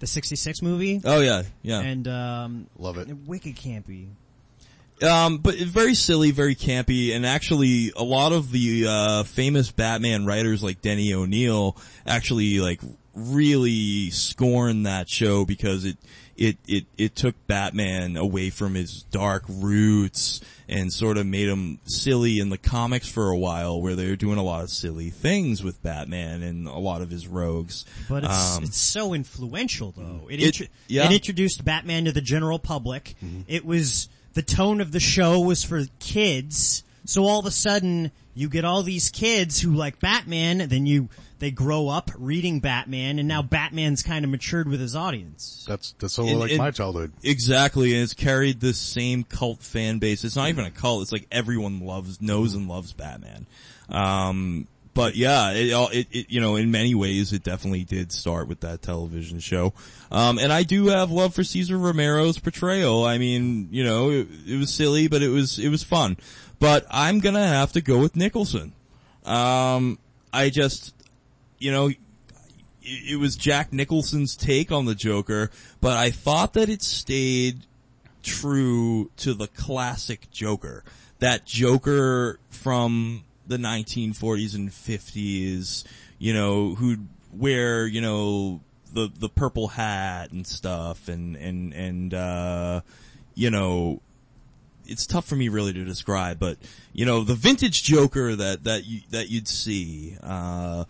the sixty six movie oh yeah, yeah. and um, Love it. wicked campy. Um, but very silly, very campy, and actually a lot of the, uh, famous Batman writers like Denny O'Neil actually like really scorned that show because it, it, it, it took Batman away from his dark roots and sort of made him silly in the comics for a while where they were doing a lot of silly things with Batman and a lot of his rogues. But it's Um, it's so influential though. It It- intro- yeah. Mm-hmm. it introduced Batman to the general public. It was the tone of the show was for kids. So all of a sudden you get all these kids who like Batman, then you they grow up reading Batman, and now Batman's kind of matured with his audience. That's that's so And- like and- my childhood. Exactly, and it's carried the same cult fan base. It's not even a cult. It's like everyone loves, knows and loves Batman. Um, but yeah, it, it, it, you know, in many ways, it definitely did start with that television show. Um, and I do have love for Cesar Romero's portrayal. I mean, you know, it, it was silly, but it was, it was fun. But I'm gonna have to go with Nicholson. Um, I just, you know, it was Jack Nicholson's take on the Joker, but I thought that it stayed true to the classic Joker. That Joker from the 1940s and 50s, you know, who'd wear, you know, the, the purple hat and stuff and, and, and, uh, you know, it's tough for me really to describe, but you know, the vintage Joker that that you that you'd see uh,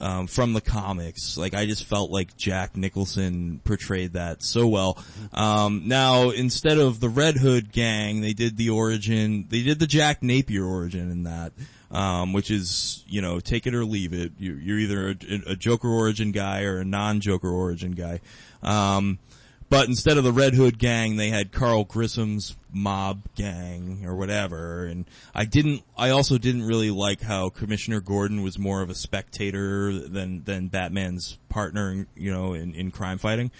um, from the comics, like I just felt like Jack Nicholson portrayed that so well. Um, now instead of the Red Hood gang, they did the origin, they did the Jack Napier origin in that. Um, which is, you know, take it or leave it. You, you're either a, a Joker origin guy or a non-Joker origin guy. Um, but instead of the Red Hood gang, they had Carl Grissom's mob gang or whatever. And I didn't, I also didn't really like how Commissioner Gordon was more of a spectator than, than Batman's partner, you know, in, in crime fighting.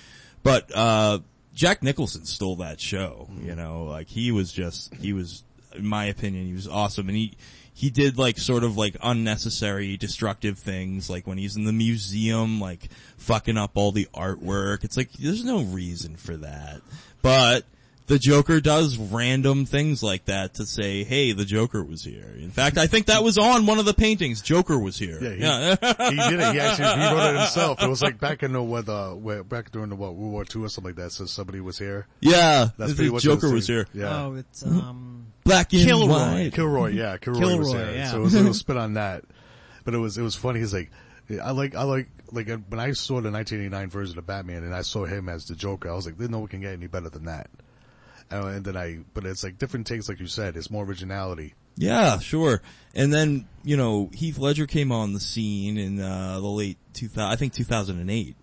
But, uh, Jack Nicholson stole that show, you know, like he was just, he was, in my opinion, he was awesome. And he, he did like sort of like unnecessary destructive things like when he's in the museum like fucking up all the artwork it's like there's no reason for that but the Joker does random things like that to say, "Hey, the Joker was here." In fact, I think that was on one of the paintings. Joker was here. Yeah, he, he did it. He actually he wrote it himself. It was like back in the what uh where, back during the what World War II or something like that. So somebody was here. yeah. That's the pretty much Joker what was here. Yeah. Oh, it's um Black and Kilroy. white. Kilroy, yeah, Kilroy, was Kilroy, there. yeah. So it was, a was spit on that, but it was it was funny. He's like, I like I like like uh, when I saw the 1989 version of Batman and I saw him as the Joker, I was like, there's no one can get any better than that. And, and then I, but it's like different takes, like you said, it's more originality. Yeah, sure. And then, you know, Heath Ledger came on the scene in, uh, the late 2000, I think 2008.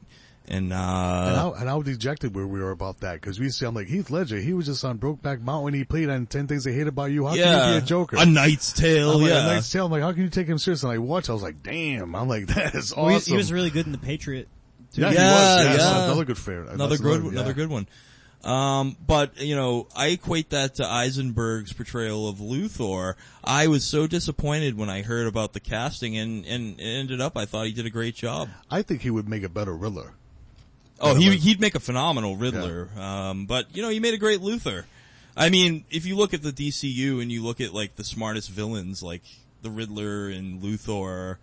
And, And uh, how, and how dejected were we were about that? Cause we see, I'm like, Heath Ledger, he was just on Brokeback Mountain, he played on 10 Things I Hate About You, how can yeah. you be a Joker? A Knight's Tale, I'm like, yeah. A Knight's Tale, I'm like, how can you take him seriously? And I watch, I was like, damn, I'm like, that is awesome. well, he, he was really good in the Patriot. too. yeah, he Yeah, was, yeah, yeah. another good fair. another that's good, yeah. another good one. Um, but you know, I equate that to Eisenberg's portrayal of Luthor. I was so disappointed when I heard about the casting, and and it ended up I thought he did a great job. I think he would make a better Riddler. Oh, he he'd make a phenomenal Riddler. Um, but you know, he made a great Luthor. I mean, if you look at the DCU and you look at like the smartest villains, like the Riddler and Luthor.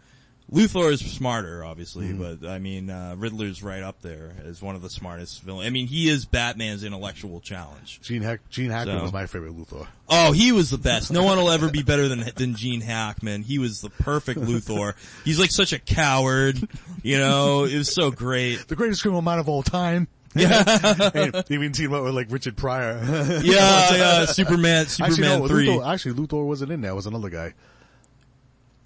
Luthor is smarter, obviously, but I mean, uh, Riddler's right up there as one of the smartest villains. I mean, he is Batman's intellectual challenge. Gene Hack, Gene Hackman So- was my favorite Luthor. Oh, he was the best. No one will ever be better than than Gene Hackman. He was the perfect Luthor. He's like such a coward, you know. It was so great. The greatest criminal mind of all time. Yeah. and even team up with like Richard Pryor. Yeah, yeah. Superman, Superman actually, no, three. Luthor, actually, Luthor wasn't in there. It was another guy.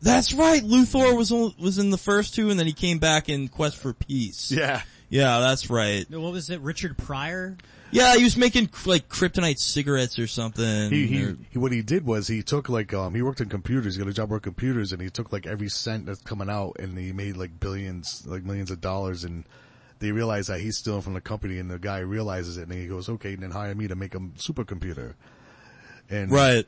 That's right. Luthor was was in the first two, and then he came back in Quest for Peace. Yeah. Yeah, that's right. What was it? Richard Pryor? Yeah, he was making like kryptonite cigarettes or something. He, he, or- he, what he did was he took like, um, he worked in computers, he got a job working computers and he took like every cent that's coming out and he made like billions, like millions of dollars and they realized that he's stealing from the company and the guy realizes it and he goes, okay, then hire me to make a supercomputer. And, right.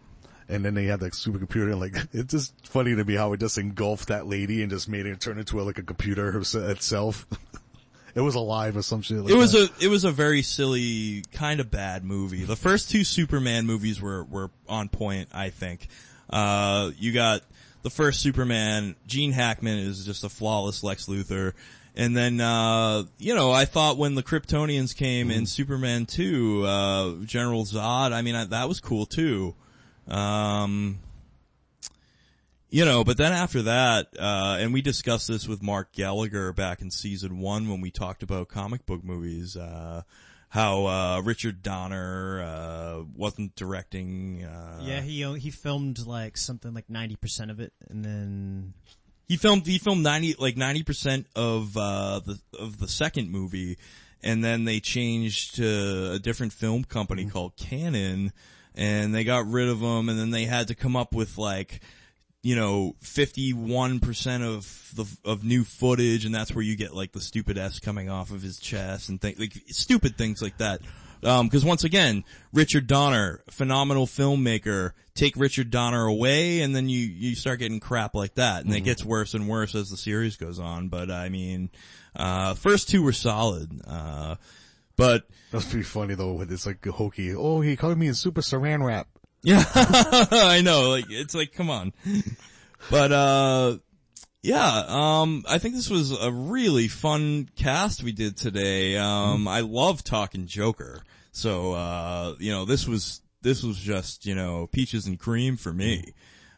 And then they had that supercomputer and like, it's just funny to me how it just engulfed that lady and just made it turn into like a computer itself. it was alive or some shit like It was that. a it was a very silly, kind of bad movie. The first two Superman movies were were on point, I think. Uh, you got the first Superman. Gene Hackman is just a flawless Lex Luthor, and then uh, you know I thought when the Kryptonians came in Superman two, uh, General Zod. I mean I, that was cool too. Um, you know, but then after that, uh, and we discussed this with Mark Gallagher back in season one when we talked about comic book movies, uh, how, uh, Richard Donner, uh, wasn't directing, uh, Yeah, he he filmed like something like ninety percent of it, and then he filmed, he filmed 90, like 90% of, uh, the, of the second movie, and then they changed to a different film company called Cannon, and they got rid of him, and then they had to come up with like, you know, 51% of the, of new footage and that's where you get like the stupid S coming off of his chest and things, like stupid things like that. Um, cause once again, Richard Donner, phenomenal filmmaker, take Richard Donner away and then you, you start getting crap like that and it gets worse and worse as the series goes on. But I mean, uh, first two were solid, uh, but That's pretty funny though, when it's like hokey. Oh, he called me a super saran wrap. Yeah, I know. Like it's like, come on. But uh, yeah. Um, I think this was a really fun cast we did today. Um, I love talking Joker. So uh, you know, this was this was just you know peaches and cream for me.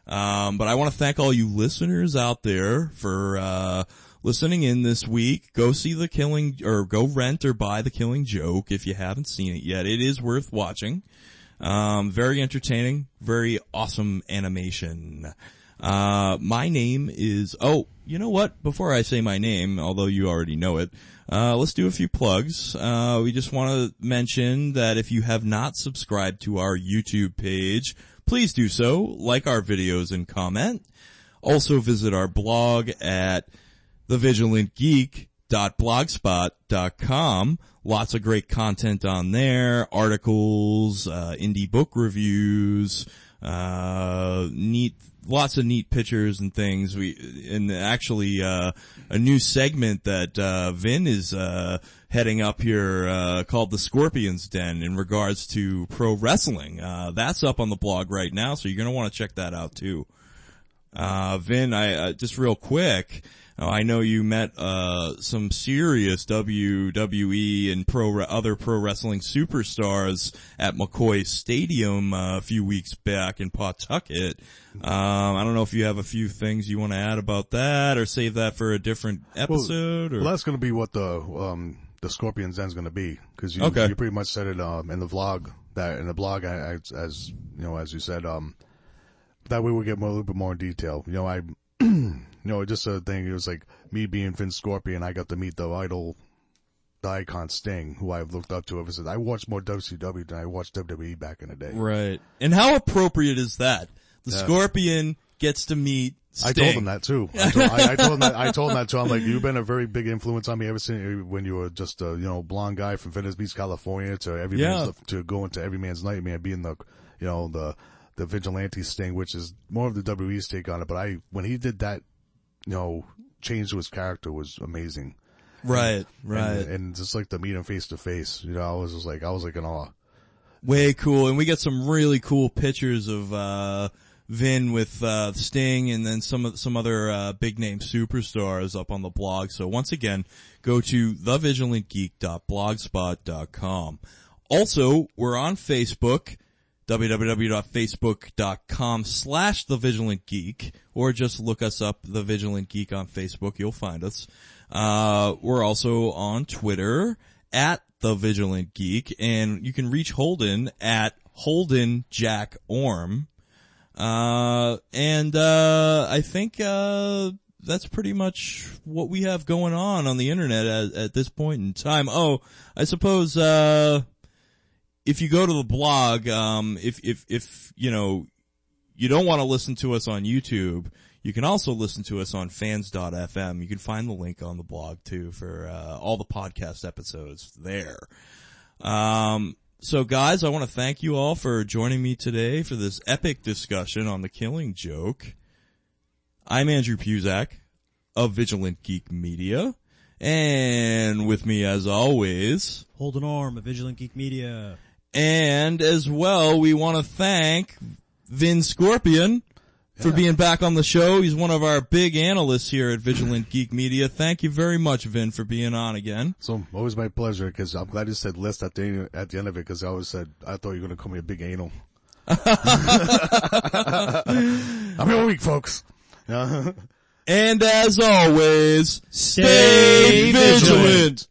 Um, but I want to thank all you listeners out there for uh, listening in this week. Go see the Killing, or go rent or buy the Killing Joke if you haven't seen it yet. It is worth watching. Um, very entertaining, very awesome animation. Uh, my name is, oh, you know what? Before I say my name, although you already know it, uh, let's do a few plugs. Uh, we just want to mention that if you have not subscribed to our YouTube page, please do so. Like our videos and comment. Also visit our blog at thevigilantgeek.blogspot.com. Lots of great content on there, articles, uh, indie book reviews, uh, neat, lots of neat pictures and things. We, and actually, uh, a new segment that, uh, Vin is, uh, heading up here, uh, called the Scorpions Den in regards to pro wrestling. Uh, that's up on the blog right now, so you're gonna want to check that out too. Uh, Vin, I, uh, just real quick, I know you met, uh, some serious WWE and pro, re- other pro wrestling superstars at McCoy Stadium uh, a few weeks back in Pawtucket. Um, I don't know if you have a few things you want to add about that or save that for a different episode or. Well, that's going to be what the um the Scorpions Den's going to be because you Okay. you pretty much said it um in the vlog that in the blog I, I as you know as you said um that way we get more, a little bit more in detail. You know I know just a thing. It was like me being Vin Scorpion. I got to meet the idol. The icon Sting, who I've looked up to ever since I watched more WCW than I watched WWE back in the day. Right. And how appropriate is that? The Yeah. Scorpion gets to meet Sting. I told him that too. I told, I, I told him that. I told him that too. I'm like, you've been a very big influence on me ever since eh, when you were just a you know blonde guy from Venice Beach, California, to every Yeah. man's to go into every man's nightmare, being the you know the the vigilante sting, which is more of the WWE's take on it. But I when he did that, you know, change to his character was amazing. Right, And, right. and just like to meet him face to face, you know, I was just like, I was like in awe. Way cool. And we got some really cool pictures of, uh, Vin with, uh, Sting and then some of, some other, uh, big name superstars up on the blog. So once again, go to thevigilantgeek.blogspot.com. Also, we're on Facebook, www.facebook.com slash The Vigilant Geek, or just look us up, The Vigilant Geek on Facebook, you'll find us. Uh, we're also on Twitter, at The Vigilant Geek, and you can reach Holden at Holden Jack Orme. Uh, and, uh, I think, uh, that's pretty much what we have going on on the internet at, at this point in time. Oh, I suppose, uh, if you go to the blog, um, if, if, if, you know, you don't want to listen to us on YouTube, you can also listen to us on fans.fm. You can find the link on the blog too for, uh, all the podcast episodes there. Um, so guys, I want to thank you all for joining me today for this epic discussion on the killing joke. I'm Andrew Puzak of Vigilant Geek Media. And with me as always, Holden Orme, of Vigilant Geek Media. And as well, we want to thank Vin Scorpion for being back on the show. He's one of our big analysts here at Vigilant Geek Media. Thank you very much, Vin, for being on again. So always my pleasure because I'm glad you said list at the at the end of it because I always said I thought you were gonna call me a big anal. I'm here week, folks. And as always, Stay stay vigilant.